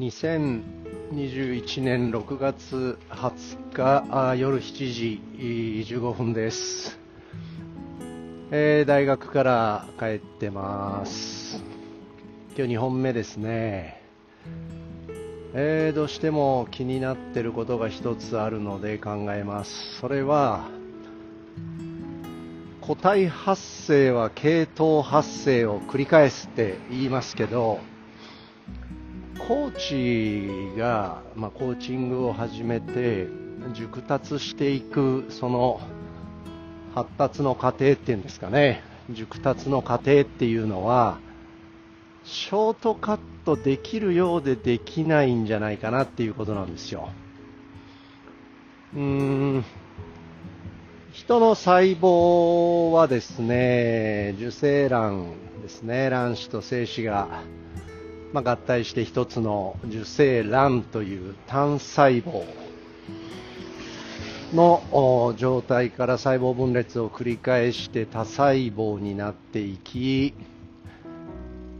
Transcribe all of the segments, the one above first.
2021年6月20日夜7時15分です、えー、大学から帰ってます。今日2本目ですね、えー、どうしても気になってることが一つあるので考えます。それは個体発生は系統発生を繰り返すって言いますけどコーチが、まあ、コーチングを始めて熟達していくその発達の過程っていうんですかね。熟達の過程っていうのはショートカットできるようでできないんじゃないかなっていうことなんですよ。うーん。人の細胞はですね受精卵ですね卵子と精子がまあ、合体して一つの受精卵という単細胞の状態から細胞分裂を繰り返して多細胞になっていき、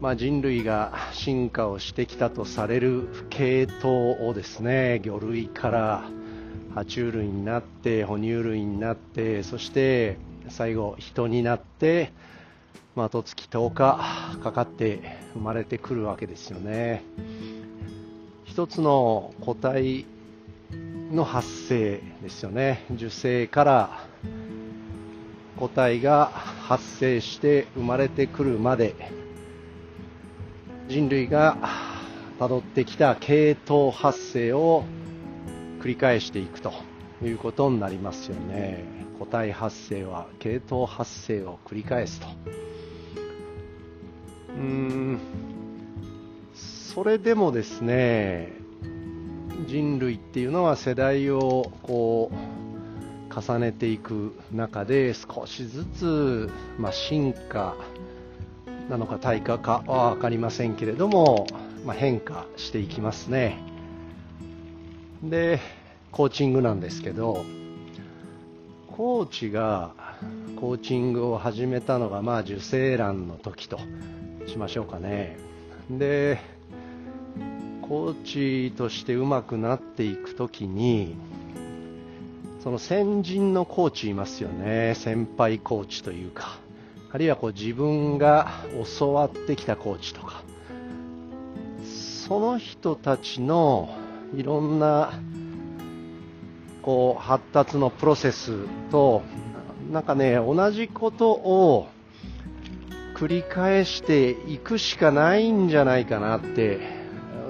まあ、人類が進化をしてきたとされる系統をですね魚類から爬虫類になって哺乳類になってそして最後人になってまあ、月10日かかって生まれてくるわけですよね。一つの個体の発生ですよね。受精から個体が発生して生まれてくるまで人類がたどってきた系統発生を繰り返していくということになりますよね。個体発生は系統発生を繰り返すと。うん。それでもですね人類っていうのは世代をこう重ねていく中で少しずつ、まあ、進化なのか退化かは分かりませんけれども、まあ、変化していきますね。でコーチングなんですけどコーチがコーチングを始めたのがまあ受精卵の時としましょうかね。でコーチとしてうまくなっていく時にその先人のコーチいますよね。先輩コーチというか。あるいはこう自分が教わってきたコーチとか。その人たちのいろんなこう発達のプロセスとなんかね同じことを繰り返していくしかないんじゃないかなって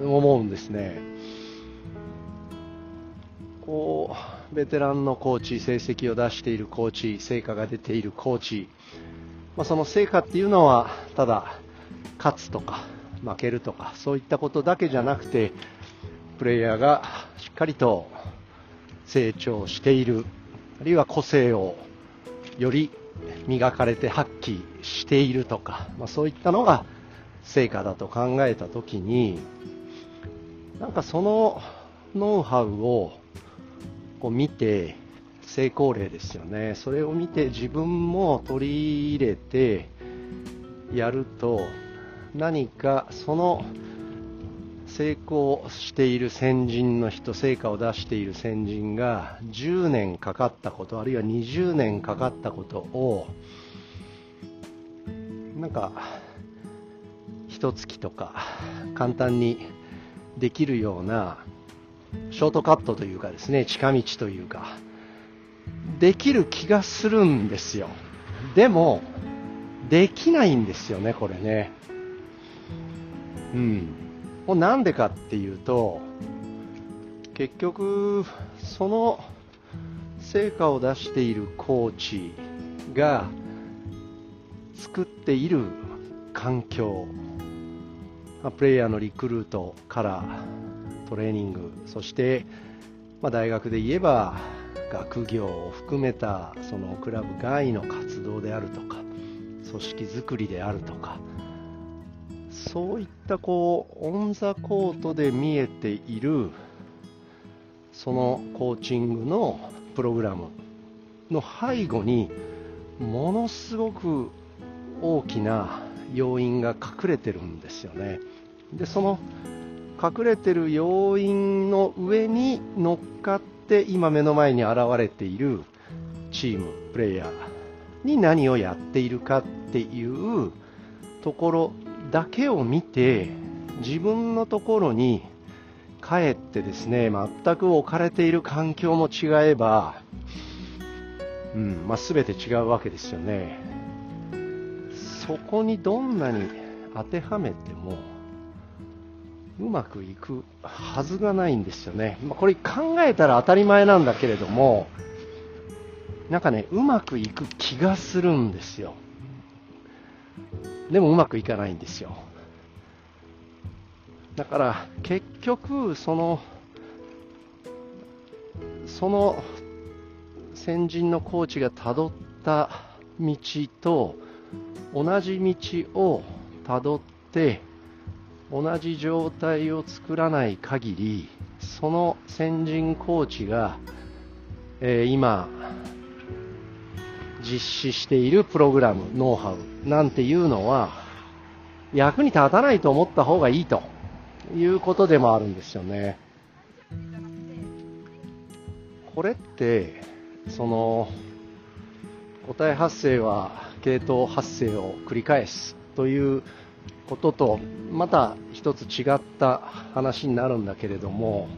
思うんですね。こうベテランのコーチ、成績を出しているコーチ、成果が出ているコーチ、まあ、その成果っていうのはただ勝つとか負けるとかそういったことだけじゃなくてプレイヤーがしっかりと成長している。あるいは個性をより磨かれて発揮しているとか、まあ、そういったのが成果だと考えた時になんかそのノウハウをこう見て成功例ですよね。それを見て自分も取り入れてやると何かその成功している先人の人成果を出している先人が10年かかったことあるいは20年かかったことをなんか一月とか簡単にできるようなショートカットというかですね近道というかできる気がするんですよ。でもできないんですよねこれね。うん。なんでかっていうと結局その成果を出しているコーチが作っている環境プレイヤーのリクルートからトレーニングそして、ま、大学で言えば学業を含めたそのクラブ外の活動であるとか組織づくりであるとかそういったこうオン・ザ・コートで見えているそのコーチングのプログラムの背後にものすごく大きな要因が隠れてるんですよね。でその隠れてる要因の上に乗っかって今目の前に現れているチームプレイヤーに何をやっているかっていうところだけを見て自分のところに帰ってですね全く置かれている環境も違えば、うんまあ、全て違うわけですよね。そこにどんなに当てはめてもうまくいくはずがないんですよね、まあ、これ考えたら当たり前なんだけれどもなんかねうまくいく気がするんですよ。でもうまくいかないんですよ。だから結局そのその先人のコーチがたどった道と同じ道をたどって同じ状態を作らない限りその先人コーチが、えー、今実施しているプログラムノウハウなんていうのは役に立たないと思った方がいいということでもあるんですよね。これってその個体発生は系統発生を繰り返すということとまた一つ違った話になるんだけれども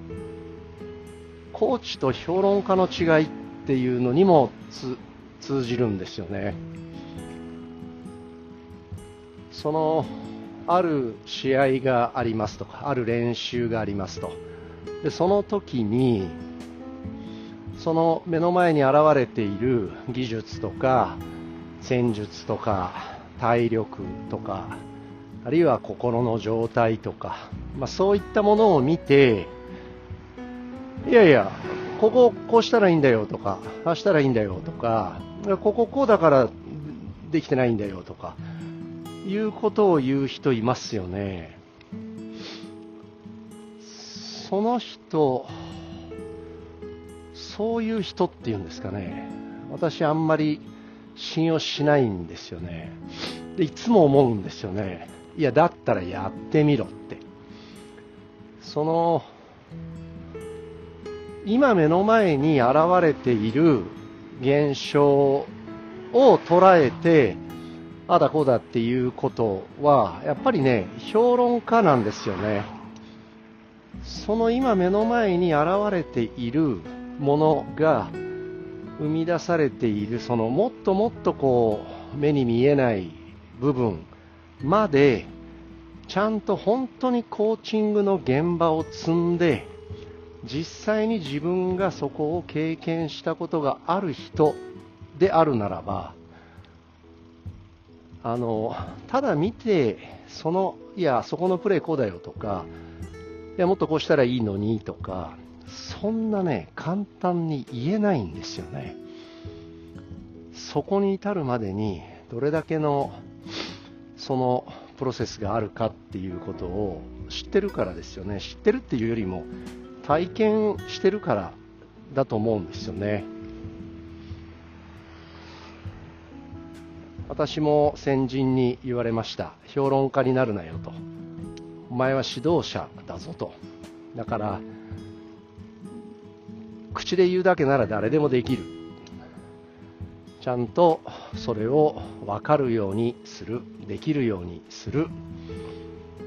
コーチと評論家の違いっていうのにも通じるんですよね。そのある試合がありますとかある練習がありますとでその時にその目の前に現れている技術とか戦術とか体力とかあるいは心の状態とか、まあ、そういったものを見ていやいやこここうしたらいいんだよとかああしたらいいんだよとかこここうだからできてないんだよとかいうことを言う人いますよね。その人、そういう人っていうんですかね。私あんまり信用しないんですよね。でいつも思うんですよね。いや、だったらやってみろって。その、今目の前に現れている現象を捉えて、あだこうだっていうことは、やっぱりね、評論家なんですよね。その今目の前に現れているものが生み出されている、そのもっともっとこう、目に見えない部分まで、ちゃんと本当にコーチングの現場を積んで、実際に自分がそこを経験したことがある人であるならば、あのただ見てそのいやそこのプレーこうだよとかいやもっとこうしたらいいのにとかそんなね簡単に言えないんですよね。そこに至るまでにどれだけのそのプロセスがあるかっていうことを知ってるからですよね。知ってるっていうよりも体験してるからだと思うんですよね。私も先人に言われました。評論家になるなよと。お前は指導者だぞと。だから口で言うだけなら誰でもできる。ちゃんとそれを分かるようにする。できるようにする。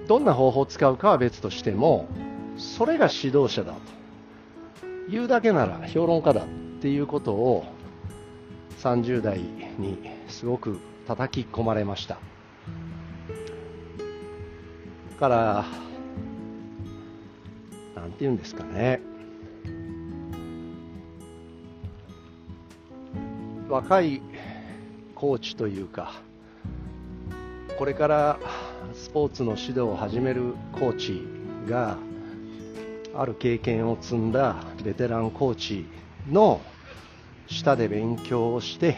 どんな方法を使うかは別としてもそれが指導者だと言うだけなら評論家だっていうことを30代にすごく叩き込まれました。だからなんて言うんですかね。若いコーチというかこれからスポーツの指導を始めるコーチがある経験を積んだベテランコーチの下で勉強をして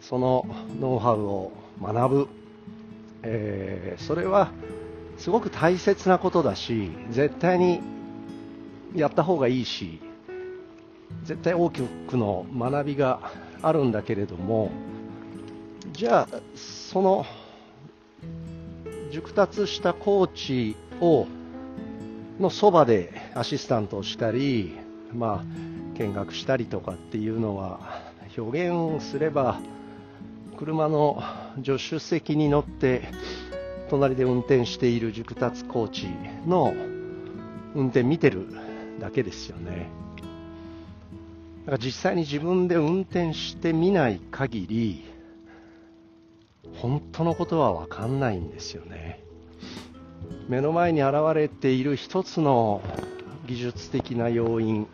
そのノウハウを学ぶ、えー、それはすごく大切なことだし絶対にやった方がいいし絶対大きくの学びがあるんだけれどもじゃあその熟達したコーチをのそばでアシスタントをしたり、まあ、見学したりとかっていうのは表現すれば車の助手席に乗って隣で運転している熟達コーチの運転見てるだけですよね。だから実際に自分で運転してみない限り本当のことは分かんないんですよね。目の前に現れている一つの技術的な要因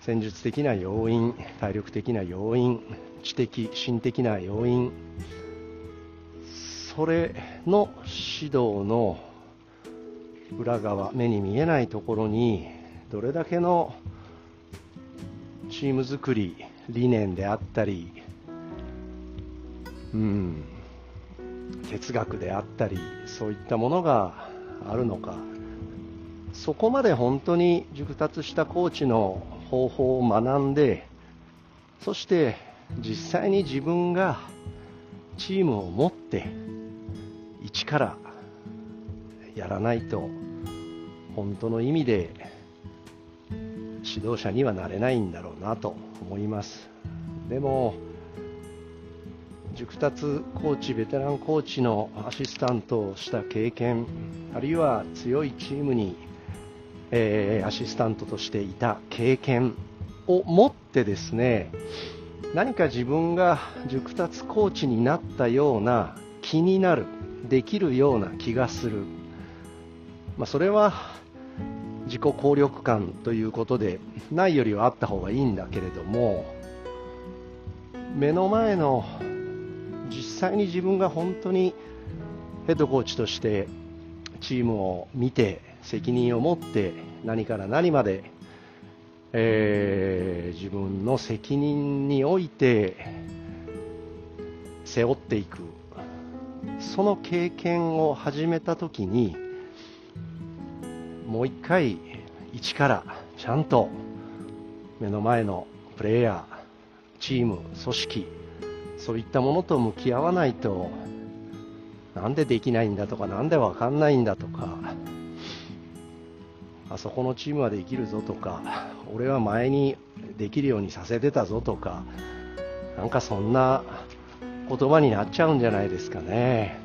戦術的な要因体力的な要因知的心的な要因それの指導の裏側目に見えないところにどれだけのチーム作り理念であったり、うん、哲学であったりそういったものがあるのか。そこまで本当に熟達したコーチの方法を学んでそして実際に自分がチームを持って一からやらないと本当の意味で指導者にはなれないんだろうなと思います。でも熟達コーチベテランコーチのアシスタントをした経験あるいは強いチームに、えー、アシスタントとしていた経験を持ってですね何か自分が熟達コーチになったような気になるできるような気がする、まあ、それは自己効力感ということでないよりはあった方がいいんだけれども目の前の際に自分が本当にヘッドコーチとしてチームを見て責任を持って何から何までえー、自分の責任において背負っていく。その経験を始めた時にもう一回一からちゃんと目の前のプレイヤーチーム組織そういったものと向き合わないとなんでできないんだとかなんでわかんないんだとかあそこのチームはできるぞとか俺は前にできるようにさせてたぞとかなんかそんな言葉になっちゃうんじゃないですかね。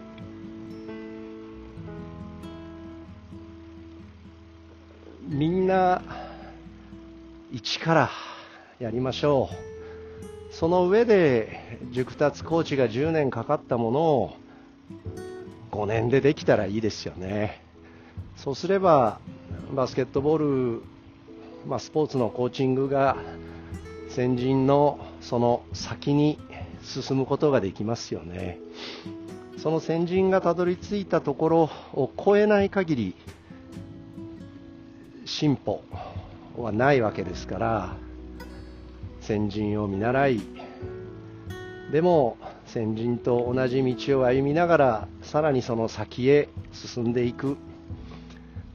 みんな一からやりましょう。その上で熟達コーチが10年かかったものを5年でできたらいいですよね。そうすればバスケットボール、まあ、スポーツのコーチングが先人のその先に進むことができますよね。その先人がたどり着いたところを超えない限り進歩はないわけですから先人を見習いでも先人と同じ道を歩みながらさらにその先へ進んでいく。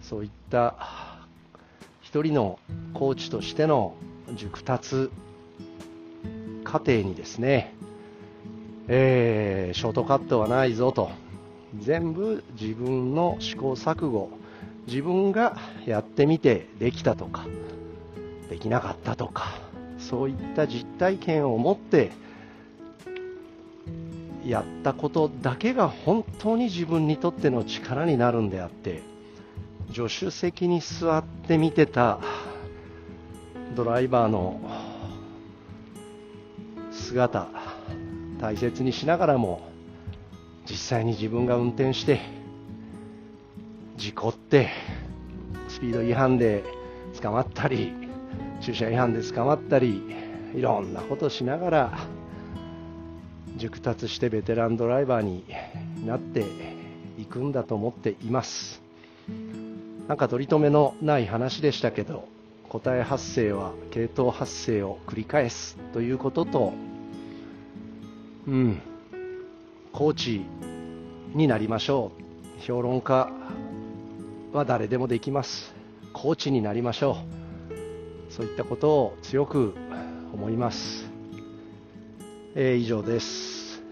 そういった一人のコーチとしての熟達過程にですね、えー、ショートカットはないぞと。全部自分の試行錯誤自分がやってみてできたとかできなかったとかそういった実体験を持ってやったことだけが本当に自分にとっての力になるんであって助手席に座って見てたドライバーの姿大切にしながらも実際に自分が運転して事故ってスピード違反で捕まったり駐車違反で捕まったりいろんなことしながら熟達してベテランドライバーになっていくんだと思っています。なんか取り留めのない話でしたけど答え発生は系統発生を繰り返すということとうんコーチになりましょう。評論家は誰でもできます。コーチになりましょう。そういったことを強く思います、えー、以上です。